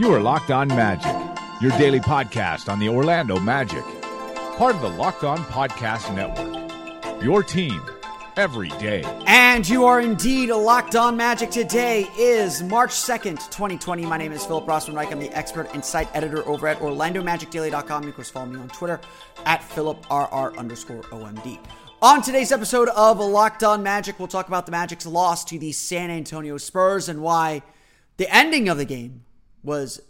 You are Locked On Magic, your daily podcast on the Orlando Magic, part of the Locked On Podcast Network. Your team every day. And you are indeed Locked On Magic. Today is March 2nd, 2020. My name is Philip Rossman Reich. I'm the expert and site editor over at OrlandoMagicDaily.com. You course follow me on Twitter at PhilipRR underscore OMD. On today's episode of Locked On Magic, we'll talk about the Magic's loss to the San Antonio Spurs and why the ending of the game was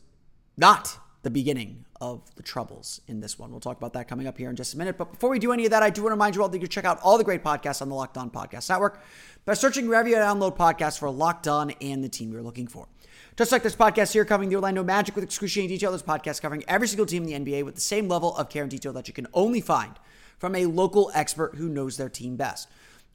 not the beginning of the troubles in this one. We'll talk about that coming up here in just a minute. But before we do any of that, I do want to remind you all that you can check out all the great podcasts on the Locked On Podcast Network by searching wherever you download podcasts for Locked On and the team you're looking for. Just like this podcast here covering the Orlando Magic with excruciating detail, this podcast covering every single team in the NBA with the same level of care and detail that you can only find from a local expert who knows their team best.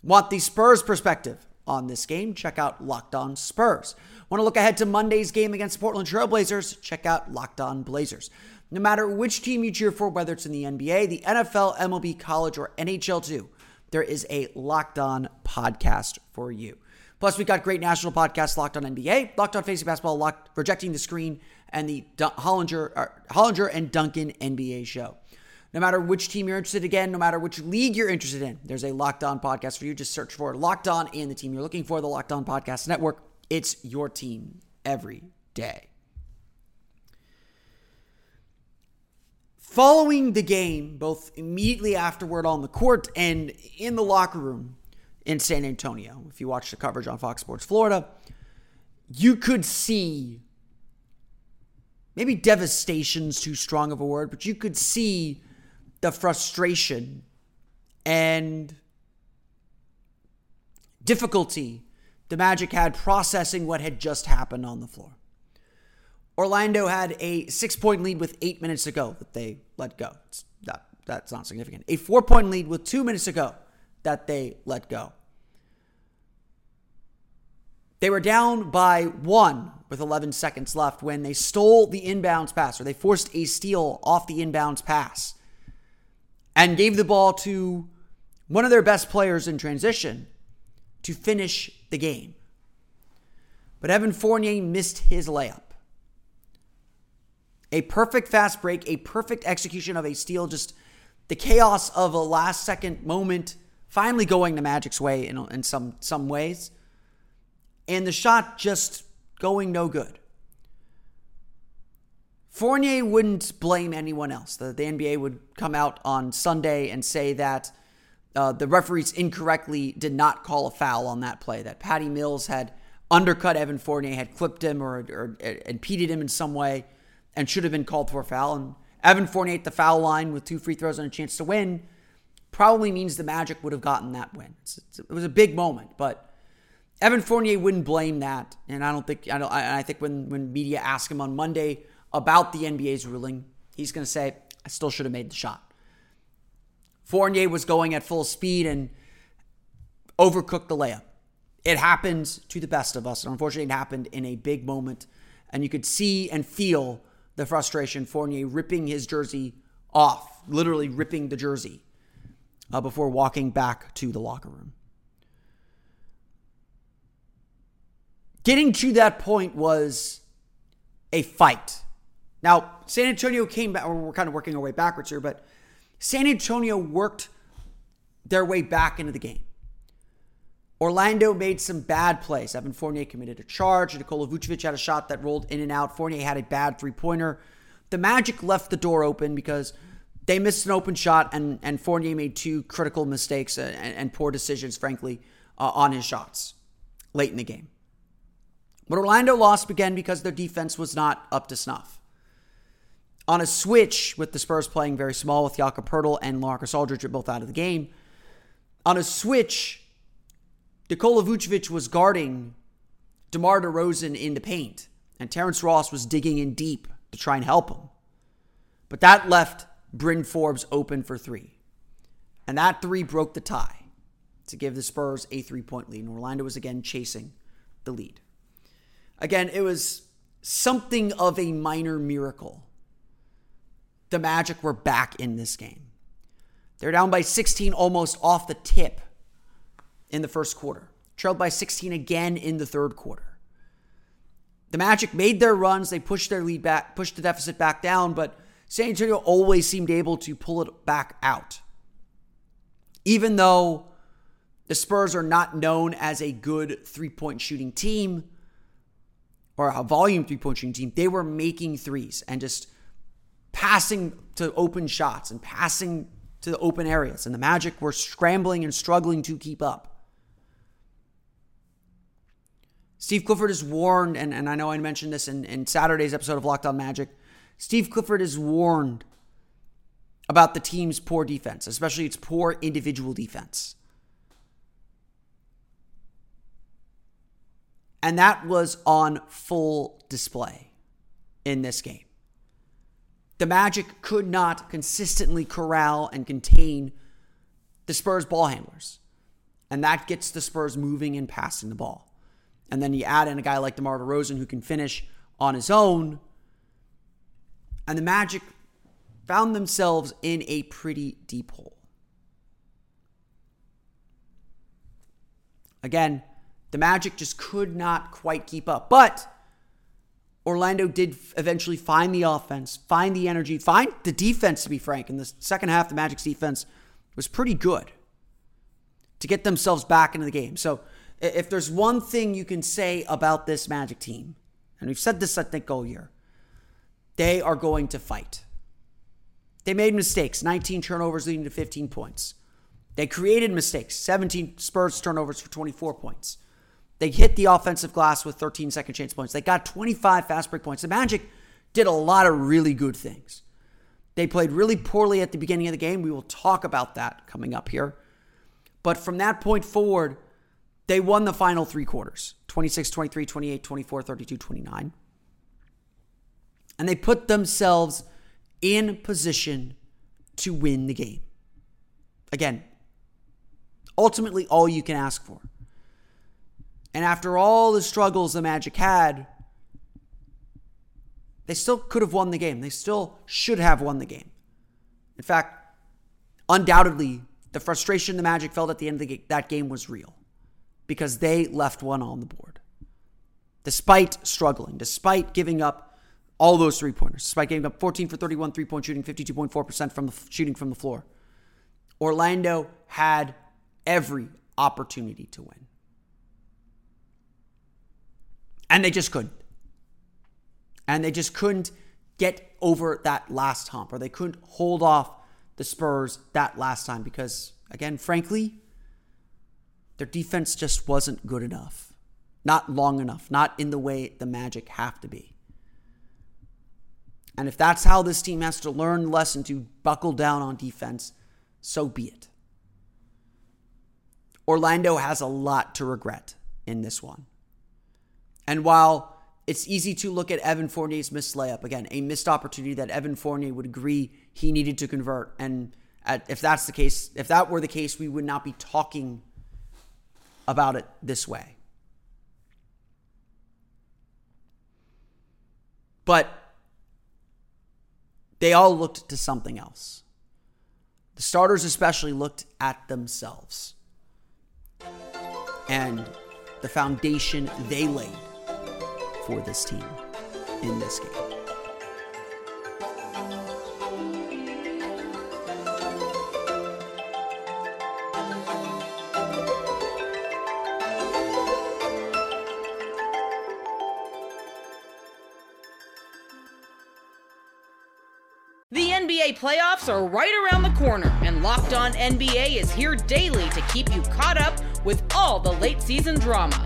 Want the Spurs perspective on this game? Check out Locked On Spurs. Want to look ahead to Monday's game against Portland Trailblazers? Check out Locked On Blazers. No matter which team you cheer for, whether it's in the NBA, the NFL, MLB, college, or NHL too, there is a Locked On podcast for you. Plus, we've got great national podcasts Locked On NBA, Locked On Facing Basketball, Locked Rejecting the Screen, and the Hollinger, uh, Hollinger and Duncan NBA show. No matter which team you're interested in, again, no matter which league you're interested in, there's a Locked On podcast for you. Just search for Locked On and the team you're looking for, the Locked On Podcast Network. It's your team every day. Following the game, both immediately afterward on the court and in the locker room in San Antonio, if you watch the coverage on Fox Sports Florida, you could see maybe devastation's too strong of a word, but you could see the frustration and difficulty the Magic had processing what had just happened on the floor. Orlando had a six point lead with eight minutes to go that they let go. That, that's not significant. A four point lead with two minutes to go that they let go. They were down by one with 11 seconds left when they stole the inbounds pass, or they forced a steal off the inbounds pass and gave the ball to one of their best players in transition to finish the game. But Evan Fournier missed his layup. A perfect fast break, a perfect execution of a steal, just the chaos of a last second moment finally going the Magic's way in, in some, some ways. And the shot just going no good. Fournier wouldn't blame anyone else. The, the NBA would come out on Sunday and say that uh, the referees incorrectly did not call a foul on that play, that Patty Mills had undercut Evan Fournier, had clipped him or, or, or impeded him in some way and should have been called for a foul. And Evan Fournier at the foul line with two free throws and a chance to win probably means the Magic would have gotten that win. It's, it's, it was a big moment, but Evan Fournier wouldn't blame that. And I don't think, I, don't, I, I think when, when media ask him on Monday about the NBA's ruling, he's going to say, I still should have made the shot. Fournier was going at full speed and overcooked the layup. It happens to the best of us. And unfortunately, it happened in a big moment. And you could see and feel the frustration. Fournier ripping his jersey off, literally ripping the jersey uh, before walking back to the locker room. Getting to that point was a fight. Now, San Antonio came back, we're kind of working our way backwards here, but San Antonio worked their way back into the game. Orlando made some bad plays. Evan Fournier committed a charge. Nikola Vucevic had a shot that rolled in and out. Fournier had a bad three pointer. The Magic left the door open because they missed an open shot, and, and Fournier made two critical mistakes and, and poor decisions, frankly, uh, on his shots late in the game. But Orlando lost again because their defense was not up to snuff. On a switch, with the Spurs playing very small with Jakob Poeltl and Marcus Aldridge both out of the game, on a switch, Nikola Vucevic was guarding DeMar DeRozan in the paint, and Terrence Ross was digging in deep to try and help him. But that left Bryn Forbes open for three. And that three broke the tie to give the Spurs a three point lead. And Orlando was again chasing the lead. Again, it was something of a minor miracle. The Magic were back in this game. They're down by 16 almost off the tip in the first quarter, trailed by 16 again in the third quarter. The Magic made their runs, they pushed their lead back, pushed the deficit back down, but San Antonio always seemed able to pull it back out. Even though the Spurs are not known as a good three point shooting team or a volume three point shooting team, they were making threes and just passing to open shots and passing to the open areas. And the Magic were scrambling and struggling to keep up. Steve Clifford is warned, and, and I know I mentioned this in, in Saturday's episode of Locked On Magic. Steve Clifford is warned about the team's poor defense, especially its poor individual defense. And that was on full display in this game. The Magic could not consistently corral and contain the Spurs ball handlers. And that gets the Spurs moving and passing the ball. And then you add in a guy like DeMar DeRozan who can finish on his own. And the Magic found themselves in a pretty deep hole. Again, the Magic just could not quite keep up. But Orlando did eventually find the offense, find the energy, find the defense, to be frank. In the second half, the Magic's defense was pretty good to get themselves back into the game. So if there's one thing you can say about this Magic team, and we've said this, I think, all year, they are going to fight. They made mistakes, 19 turnovers leading to 15 points. They created mistakes, 17 Spurs turnovers for 24 points. They hit the offensive glass with 13 second chance points. They got 25 fast break points. The Magic did a lot of really good things. They played really poorly at the beginning of the game. We will talk about that coming up here. But from that point forward, they won the final three quarters 26, 23, 28, 24, 32, 29. And they put themselves in position to win the game. Again, ultimately, all you can ask for. And after all the struggles the Magic had, they still could have won the game. They still should have won the game. In fact, undoubtedly, the frustration the Magic felt at the end of the, that game was real because they left one on the board. Despite struggling, despite giving up all those three pointers, despite giving up 14 for 31 three point shooting, 52.4% from the shooting from the floor, Orlando had every opportunity to win. And they just couldn't. And they just couldn't get over that last hump, or they couldn't hold off the Spurs that last time because, again, frankly, their defense just wasn't good enough. Not long enough, not in the way the Magic have to be. And if that's how this team has to learn the lesson to buckle down on defense, so be it. Orlando has a lot to regret in this one. And while it's easy to look at Evan Fournier's missed layup, again, a missed opportunity that Evan Fournier would agree he needed to convert. And at, if that's the case, if that were the case, we would not be talking about it this way. But they all looked to something else. The starters, especially, looked at themselves and the foundation they laid for this team in this game. The NBA playoffs are right around the corner, and Locked On NBA is here daily to keep you caught up with all the late season drama.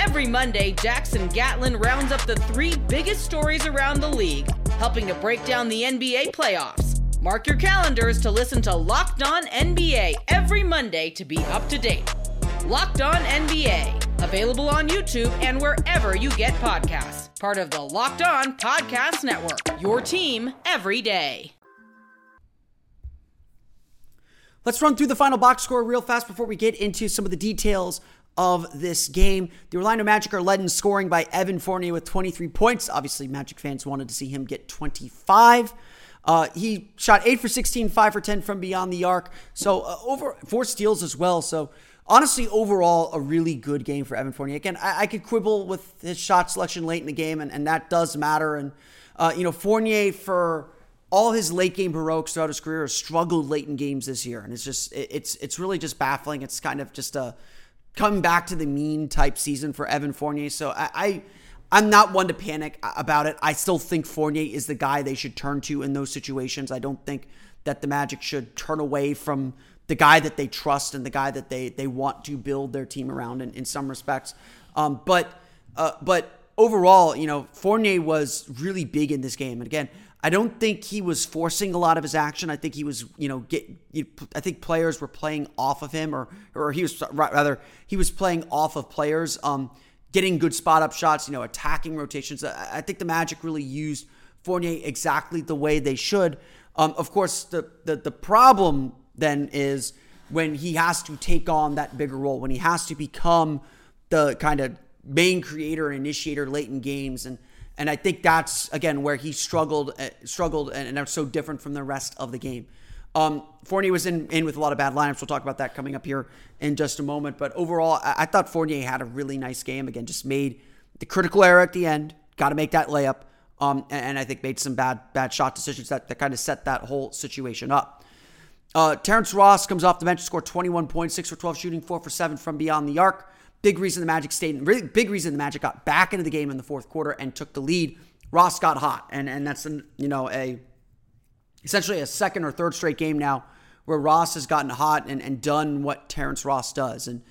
Every Monday, Jackson Gatlin rounds up the three biggest stories around the league, helping to break down the NBA playoffs. Mark your calendars to listen to Locked On NBA every Monday to be up to date. Locked On NBA, available on YouTube and wherever you get podcasts. Part of the Locked On Podcast Network. Your team every day. Let's run through the final box score real fast before we get into some of the details of this game. The Orlando Magic are led in scoring by Evan Fournier with 23 points. Obviously, Magic fans wanted to see him get 25. Uh, he shot 8 for 16, 5 for 10 from beyond the arc. So, uh, over four steals as well. So, honestly, overall, a really good game for Evan Fournier. Again, I, I could quibble with his shot selection late in the game, and, and that does matter. And, uh, you know, Fournier, for all his late game heroics throughout his career, has struggled late in games this year. And it's just, it, it's, it's really just baffling. It's kind of just a coming back to the mean type season for Evan Fournier. So I, I I'm not one to panic about it. I still think Fournier is the guy they should turn to in those situations. I don't think that the Magic should turn away from the guy that they trust and the guy that they they want to build their team around in, in some respects. Um, but uh, but overall, you know, Fournier was really big in this game. And again, I don't think he was forcing a lot of his action. I think he was, you know, get. I think players were playing off of him, or or he was rather he was playing off of players. Um, getting good spot up shots, you know, attacking rotations. I think the Magic really used Fournier exactly the way they should. Um, of course, the, the the problem then is when he has to take on that bigger role, when he has to become the kind of main creator and initiator late in games, and and I think that's again where he struggled uh, struggled and, are so different from the rest of the game. Um, Fournier was in, in with a lot of bad lineups. We'll talk about that coming up here in just a moment. But overall, I, I thought Fournier had a really nice game. Again, just made the critical error at the end. Got to make that layup. Um, and, and, I think made some bad bad shot decisions that, that kind of set that whole situation up. Uh, Terrence Ross comes off the bench, scored 21 points, 6 for 12 shooting, 4 for 7 from beyond the arc. Big reason the Magic stayed, really big reason the Magic got back into the game in the fourth quarter and took the lead. Ross got hot, and and that's an, you know a essentially a second or third straight game now where Ross has gotten hot and, and done what Terrence Ross does. And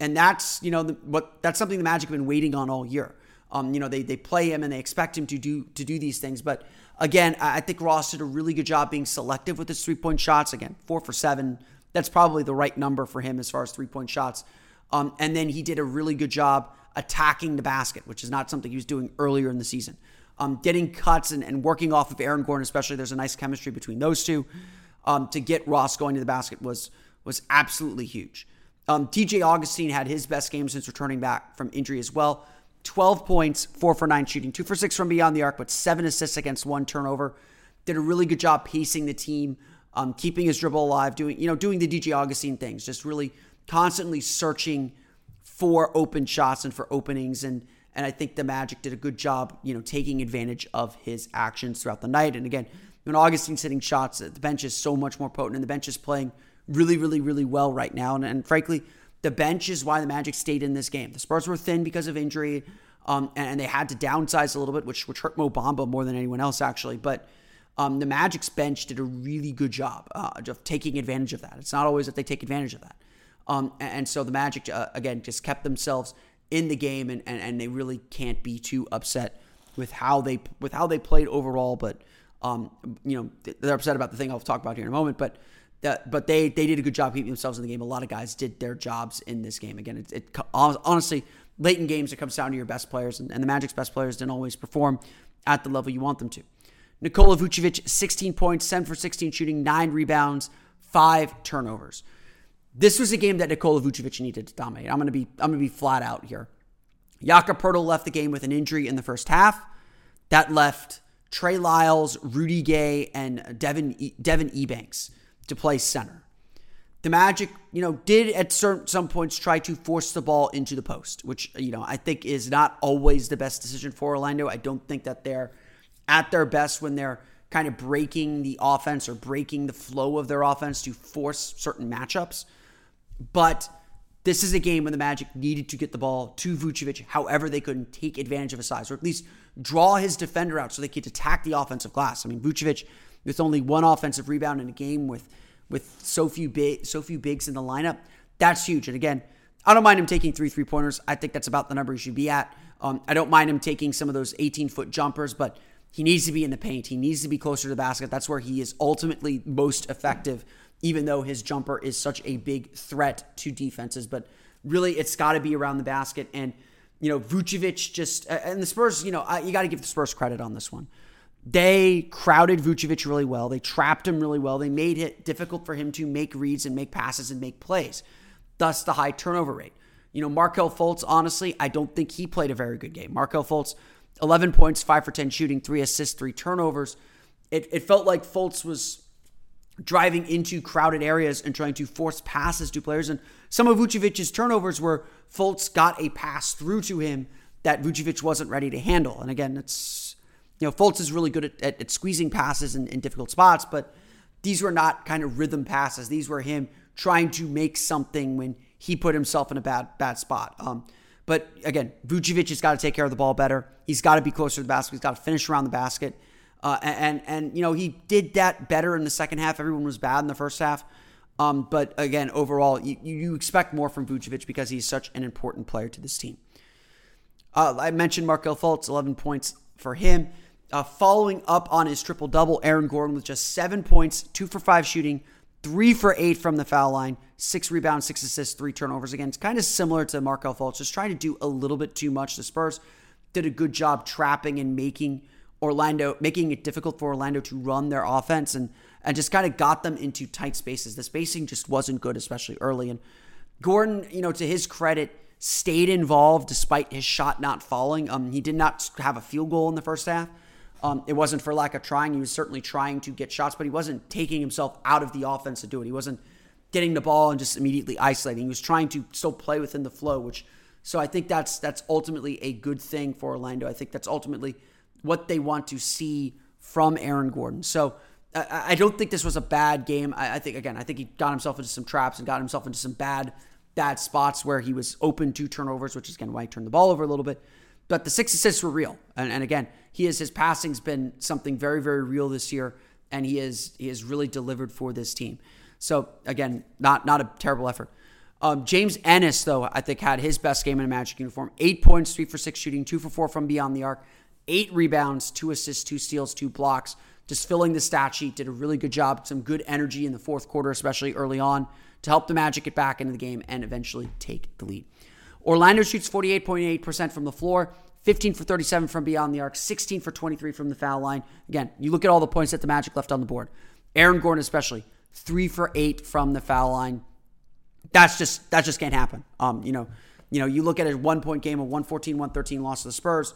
and that's, you know, the, what that's something the Magic have been waiting on all year. Um, you know, they they play him and they expect him to do to do these things. But again, I think Ross did a really good job being selective with his three point shots. Again, four for seven. That's probably the right number for him as far as three point shots. Um, and then he did a really good job attacking the basket, which is not something he was doing earlier in the season um, getting cuts and, and, working off of Aaron Gordon, especially. There's a nice chemistry between those two. Um, to get Ross going to the basket was was absolutely huge. Um, DJ Augustin had his best game since returning back from injury as well. 12 points, four for nine shooting, two for six from beyond the arc, but seven assists against one turnover. Did a really good job pacing the team, um, keeping his dribble alive, doing you know doing the DJ Augustin things, just really constantly searching for open shots and for openings and and I think the Magic did a good job, you know, taking advantage of his actions throughout the night. And again, when Augustin's hitting shots, the bench is so much more potent, and the bench is playing really, really, really well right now. And, and frankly, the bench is why the Magic stayed in this game. The Spurs were thin because of injury, um, and, and, they had to downsize a little bit, which which hurt Mo Bamba more than anyone else actually. But um, the Magic's bench did a really good job uh, of taking advantage of that. It's not always that they take advantage of that. Um, and, so the Magic uh, again just kept themselves in the game, and, and, and they really can't be too upset with how they with how they played overall. But um, you know they're upset about the thing I'll talk about here in a moment. But that but they they did a good job keeping themselves in the game. A lot of guys did their jobs in this game. Again, it, it honestly late in games it comes down to your best players, and, and the Magic's best players didn't always perform at the level you want them to. Nikola Vucevic, 16 points, 7 for 16 shooting, 9 rebounds, 5 turnovers. This was a game that Nikola Vucevic needed to dominate. I'm gonna be I'm gonna be flat out here. Jakob Poeltl left the game with an injury in the first half. That left Trey Lyles, Rudy Gay, and Devin Devin Ebanks to play center. The Magic, you know, did at certain some points try to force the ball into the post, which you know I think is not always the best decision for Orlando. I don't think that they're at their best when they're kind of breaking the offense or breaking the flow of their offense to force certain matchups. But this is a game when the Magic needed to get the ball to Vucevic, however they couldn't take advantage of his size, or at least draw his defender out so they could attack the offensive glass. I mean, Vucevic with only one offensive rebound in a game with with so few big so few bigs in the lineup, that's huge. And again, I don't mind him taking three three pointers. I think that's about the number he should be at. Um, I don't mind him taking some of those 18 foot jumpers, but He needs to be in the paint. He needs to be closer to the basket. That's where he is ultimately most effective, even though his jumper is such a big threat to defenses. But really, it's got to be around the basket. And, you know, Vucevic just, and the Spurs, you know, you got to give the Spurs credit on this one. They crowded Vucevic really well. They trapped him really well. They made it difficult for him to make reads and make passes and make plays, thus the high turnover rate. You know, Markelle Fultz, honestly, I don't think he played a very good game. Markelle Fultz, 11 points, 5 for 10 shooting, 3 assists, 3 turnovers. It, it felt like Fultz was driving into crowded areas and trying to force passes to players. And some of Vucevic's turnovers were Fultz got a pass through to him that Vucevic wasn't ready to handle. And again, it's, you know, Fultz is really good at, at, at squeezing passes in, in difficult spots, but these were not kind of rhythm passes. These were him trying to make something when he put himself in a bad bad spot. Um, but again, Vucevic has got to take care of the ball better. He's got to be closer to the basket. He's got to finish around the basket. Uh, and and you know he did that better in the second half. Everyone was bad in the first half. Um, but again, overall, you, you expect more from Vucevic because he's such an important player to this team. Uh, I mentioned Markelle Fultz, 11 points for him. Uh, following up on his triple double, Aaron Gordon with just seven points, two for five shooting, three for eight from the foul line, six rebounds, six assists, three turnovers. Again, it's kind of similar to Markelle Fultz, just trying to do a little bit too much. The Spurs did a good job trapping and making Orlando, making it difficult for Orlando to run their offense and and just kind of got them into tight spaces. The spacing just wasn't good, especially early. And Gordon, you know, to his credit, stayed involved despite his shot not falling. Um, he did not have a field goal in the first half. Um, it wasn't for lack of trying. He was certainly trying to get shots, but he wasn't taking himself out of the offense to do it. He wasn't getting the ball and just immediately isolating. He was trying to still play within the flow, which so I think that's that's ultimately a good thing for Orlando. I think that's ultimately what they want to see from Aaron Gordon. So I, I don't think this was a bad game. I, I think again, I think he got himself into some traps and got himself into some bad bad spots where he was open to turnovers, which is again why he turned the ball over a little bit. But the six assists were real, and, and again, he is his passing's been something very very real this year, and he is he has really delivered for this team. So again, not not a terrible effort. Um, James Ennis, though, I think had his best game in a Magic uniform. Eight points, three for six shooting, two for four from beyond the arc, eight rebounds, two assists, two steals, two blocks. Just filling the stat sheet, did a really good job. Some good energy in the fourth quarter, especially early on, to help the Magic get back into the game and eventually take the lead. Orlando shoots 48.8% from the floor, 15 for 37 from beyond the arc, 16 for 23 from the foul line. Again, you look at all the points that the Magic left on the board. Aaron Gordon, especially, three for eight from the foul line. That's just that just can't happen. Um, you know, you know, you look at a one point game, a 114, 113 loss to the Spurs.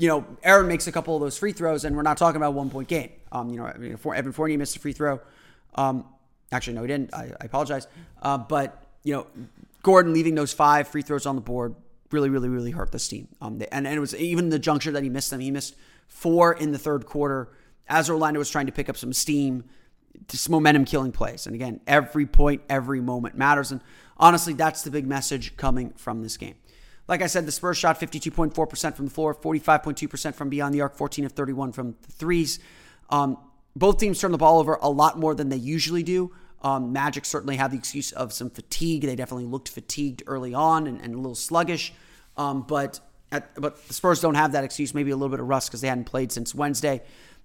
You know, Aaron makes a couple of those free throws, and we're not talking about one point game. Um, you know, I mean, Evan Fournier missed a free throw. Um, actually, no, he didn't. I, I apologize. Uh, but you know, Gordon leaving those five free throws on the board really, really, really hurt this team. Um, they, and, and it was even the juncture that he missed them. He missed four in the third quarter as Orlando was trying to pick up some steam, just momentum killing plays. And again, every point, every moment matters. And honestly, that's the big message coming from this game. Like I said, the Spurs shot 52.4% from the floor, 45.2% from beyond the arc, 14 of 31 from the threes. Um, both teams turn the ball over a lot more than they usually do. Um, Magic certainly had the excuse of some fatigue. They definitely looked fatigued early on and, and a little sluggish. Um, but at, but the Spurs don't have that excuse. Maybe a little bit of rust because they hadn't played since Wednesday.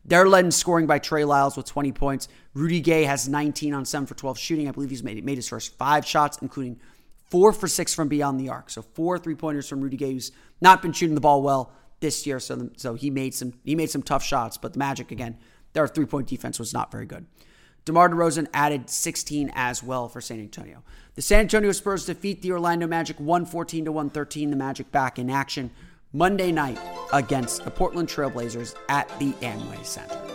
They're led in scoring by Trey Lyles with 20 points. Rudy Gay has 19 on 7 for 12 shooting. I believe he's made, made his first five shots, including four for six from beyond the arc. So four three pointers from Rudy Gay, who's not been shooting the ball well this year. So, so he made some he made some tough shots. But the Magic again, their three point defense was not very good. DeMar DeRozan added 16 as well for San Antonio. The San Antonio Spurs defeat the Orlando Magic 114 to 113. The Magic back in action Monday night against the Portland Trailblazers at the Amway Center.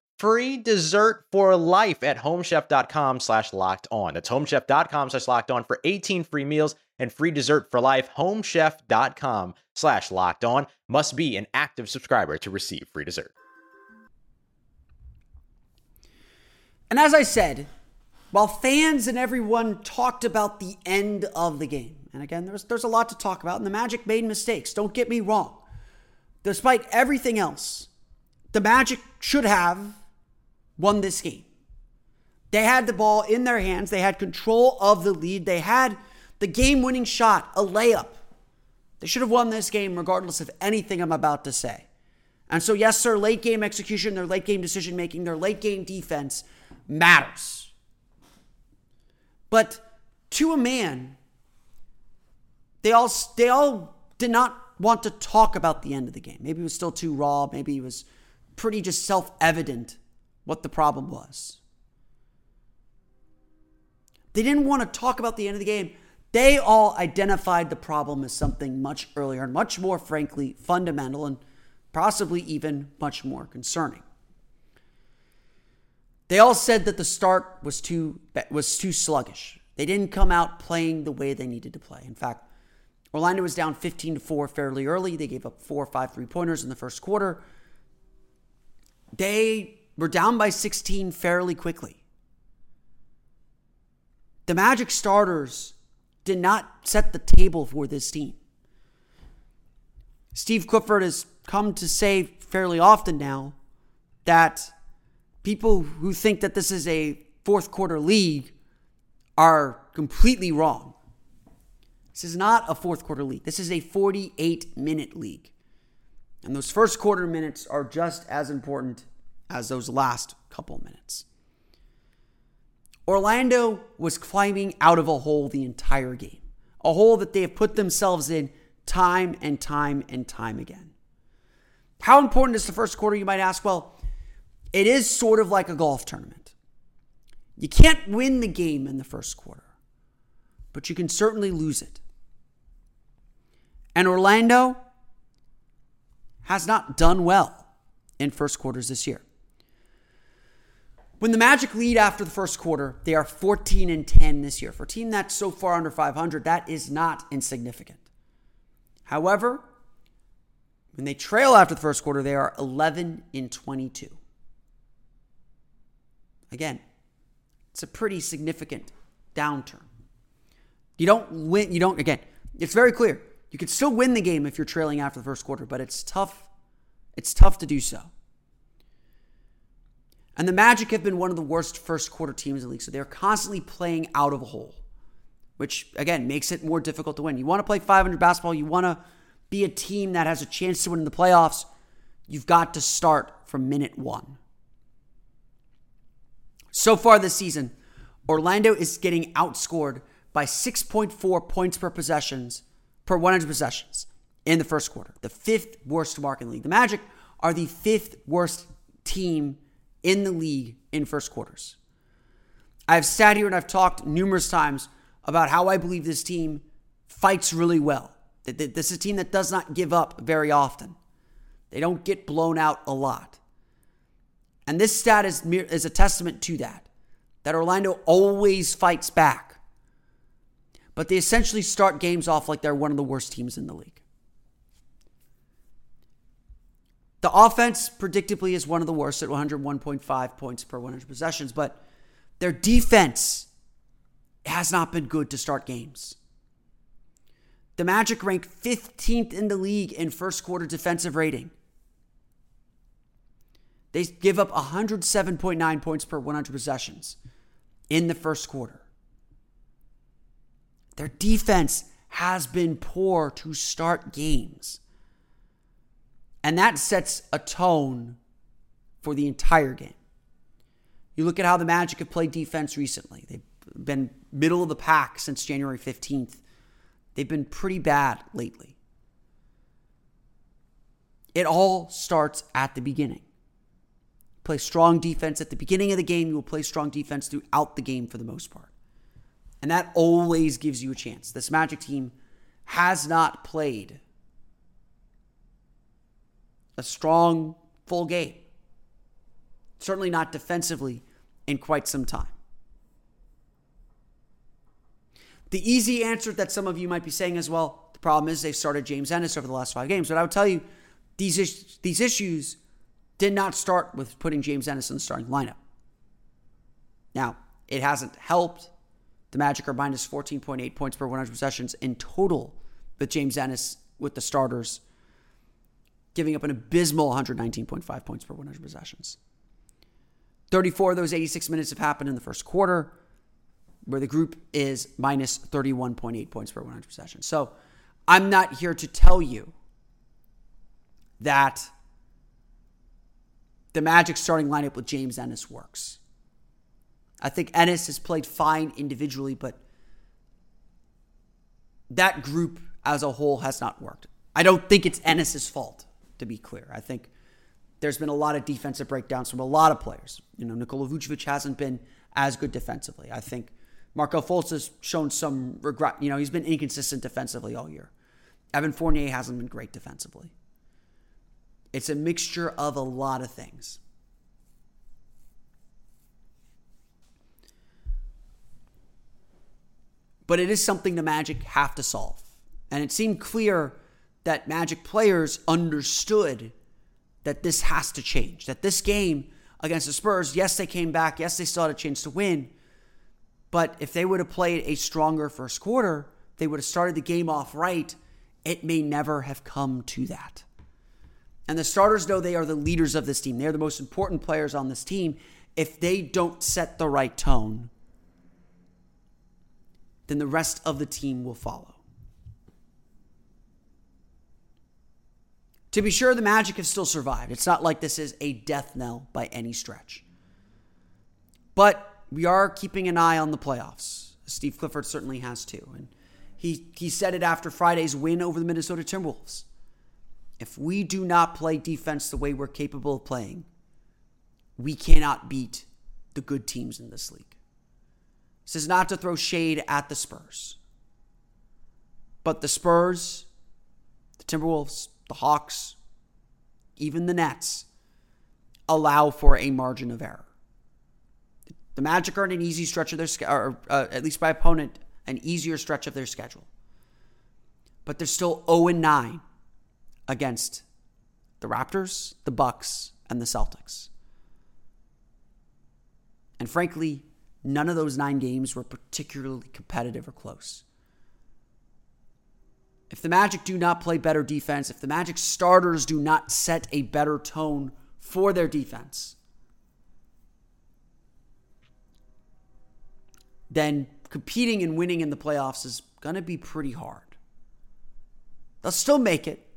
free dessert for life at homechef.com slash locked on. That's homechef.com slash locked on for 18 free meals and free dessert for life. Homechef.com slash locked on must be an active subscriber to receive free dessert. And as I said, while fans and everyone talked about the end of the game, and again, there's, there's a lot to talk about, and the Magic made mistakes, don't get me wrong. Despite everything else, the Magic should have won this game. They had the ball in their hands, they had control of the lead, they had the game winning shot, a layup. They should have won this game regardless of anything I'm about to say. And so, yes, their late game execution, their late game decision making, their late game defense matters. But to a man, they all they all did not want to talk about the end of the game. Maybe it was still too raw. Maybe it was pretty just self evident what the problem was. They didn't want to talk about the end of the game. They all identified the problem as something much earlier and much more, frankly, fundamental and possibly even much more concerning. They all said that the start was too was too sluggish. They didn't come out playing the way they needed to play. In fact, Orlando was down 15 to 4 fairly early. They gave up four or five three pointers in the first quarter. They were down by 16 fairly quickly. The Magic starters did not set the table for this team. Steve Clifford has come to say fairly often now that people who think that this is a fourth quarter league are completely wrong. This is not a fourth quarter league. This is a 48 minute league. And those first quarter minutes are just as important as those last couple minutes. Orlando was climbing out of a hole the entire game, a hole that they have put themselves in time and time and time again. How important is the first quarter, you might ask? Well, it is sort of like a golf tournament. You can't win the game in the first quarter, but you can certainly lose it. And Orlando has not done well in first quarters this year. When the Magic lead after the first quarter, they are 14 and 10 this year. For a team that's so far under 500, that is not insignificant. However, when they trail after the first quarter, they are 11 in 22. Again, it's a pretty significant downturn. You don't win, you don't, again, it's very clear. You could still win the game if you're trailing after the first quarter, but it's tough. It's tough to do so. And the Magic have been one of the worst first quarter teams in the league. So they're constantly playing out of a hole, which again makes it more difficult to win. You want to play 500 basketball, you want to be a team that has a chance to win in the playoffs, you've got to start from minute one. So far this season, Orlando is getting outscored by 6.4 points per possessions per 100 possessions in the first quarter, the fifth worst mark in the league. The Magic are the fifth worst team in the league in first quarters. I've sat here and I've talked numerous times about how I believe this team fights really well. This is a team that does not give up very often. They don't get blown out a lot. And this stat is, is a testament to that, that Orlando always fights back. But they essentially start games off like they're one of the worst teams in the league. The offense, predictably, is one of the worst at 101.5 points per 100 possessions, but their defense has not been good to start games. The Magic ranked 15th in the league in first quarter defensive rating. They give up 107.9 points per 100 possessions in the first quarter. Their defense has been poor to start games. And that sets a tone for the entire game. You look at how the Magic have played defense recently. They've been middle of the pack since January 15th. They've been pretty bad lately. It all starts at the beginning. Play strong defense at the beginning of the game. You will play strong defense throughout the game for the most part. And that always gives you a chance. This Magic team has not played a strong full game. Certainly not defensively in quite some time. The easy answer that some of you might be saying as well, the problem is they've started James Ennis over the last five games. But I would tell you, these, is- these issues did not start with putting James Ennis in the starting lineup. Now, it hasn't helped. The Magic are minus 14.8 points per 100 possessions in total with James Ennis with the starters, giving up an abysmal 119.5 points per 100 possessions. 34 of those 86 minutes have happened in the first quarter, where the group is minus 31.8 points per 100 possessions. So I'm not here to tell you that the Magic starting lineup with James Ennis works. I think Ennis has played fine individually, but that group as a whole has not worked. I don't think it's Ennis's fault, to be clear. I think there's been a lot of defensive breakdowns from a lot of players. You know, Nikola Vucevic hasn't been as good defensively. I think Markelle Fultz has shown some regret. You know, he's been inconsistent defensively all year. Evan Fournier hasn't been great defensively. It's a mixture of a lot of things. But it is something the Magic have to solve. And it seemed clear that Magic players understood that this has to change. That this game against the Spurs, yes, they came back. Yes, they still had a chance to win. But if they would have played a stronger first quarter, they would have started the game off right. It may never have come to that. And the starters know they are the leaders of this team. They're the most important players on this team. If they don't set the right tone, then the rest of the team will follow. To be sure, the Magic have still survived. It's not like this is a death knell by any stretch. But we are keeping an eye on the playoffs. Steve Clifford certainly has too. And he, he said it after Friday's win over the Minnesota Timberwolves. If we do not play defense the way we're capable of playing, we cannot beat the good teams in this league. This is not to throw shade at the Spurs. But the Spurs, the Timberwolves, the Hawks, even the Nets allow for a margin of error. The Magic are in an easy stretch of their schedule, or uh, at least by opponent, an easier stretch of their schedule. But they're still 0 9 against the Raptors, the Bucks, and the Celtics. And frankly, none of those nine games were particularly competitive or close. If the Magic do not play better defense, if the Magic starters do not set a better tone for their defense, then competing and winning in the playoffs is going to be pretty hard. They'll still make it.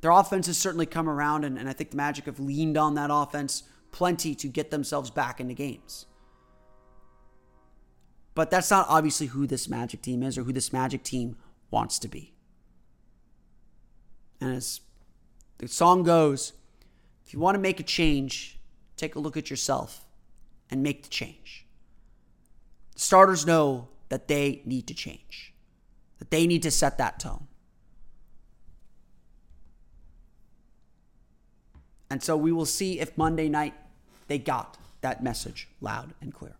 Their offense has certainly come around, and, and I think the Magic have leaned on that offense plenty to get themselves back into games. But that's not obviously who this Magic team is or who this Magic team wants to be. And as the song goes, if you want to make a change, take a look at yourself and make the change. The starters know that they need to change, that they need to set that tone. And so we will see if Monday night they got that message loud and clear.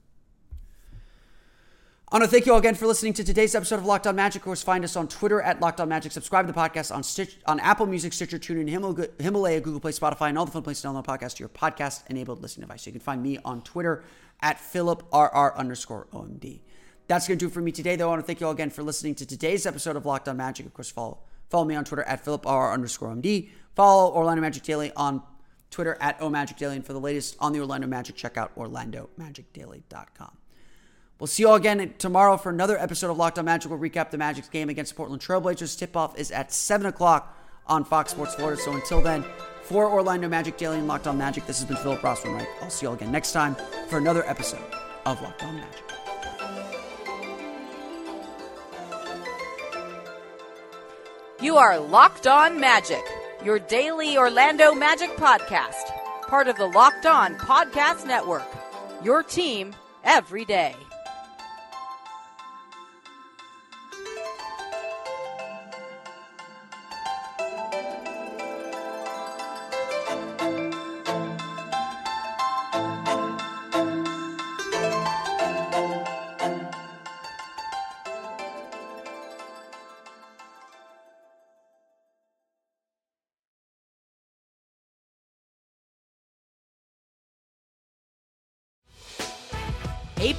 I want to thank you all again for listening to today's episode of Locked On Magic. Of course, find us on Twitter at Locked On Magic. Subscribe to the podcast on Stitch, on Apple Music, Stitcher, TuneIn, Himalaya, Google Play, Spotify, and all the fun places to download podcasts to your podcast-enabled listening device. So you can find me on Twitter at PhilipRR underscore OMD. That's going to do it for me today, though. I want to thank you all again for listening to today's episode of Locked On Magic. Of course, follow follow me on Twitter at PhilipRR underscore OMD. Follow Orlando Magic Daily on Twitter at OMagicDaily. And for the latest on the Orlando Magic, check out OrlandoMagicDaily.com. We'll see you all again tomorrow for another episode of Locked On Magic. We'll recap the Magic's game against the Portland Trailblazers. Tip off is at 7 o'clock on Fox Sports Florida. So until then, for Orlando Magic Daily and Locked On Magic, this has been Philip Rossman Reich. I'll see you all again next time for another episode of Locked On Magic. You are Locked On Magic, your daily Orlando Magic podcast, part of the Locked On Podcast Network. Your team every day.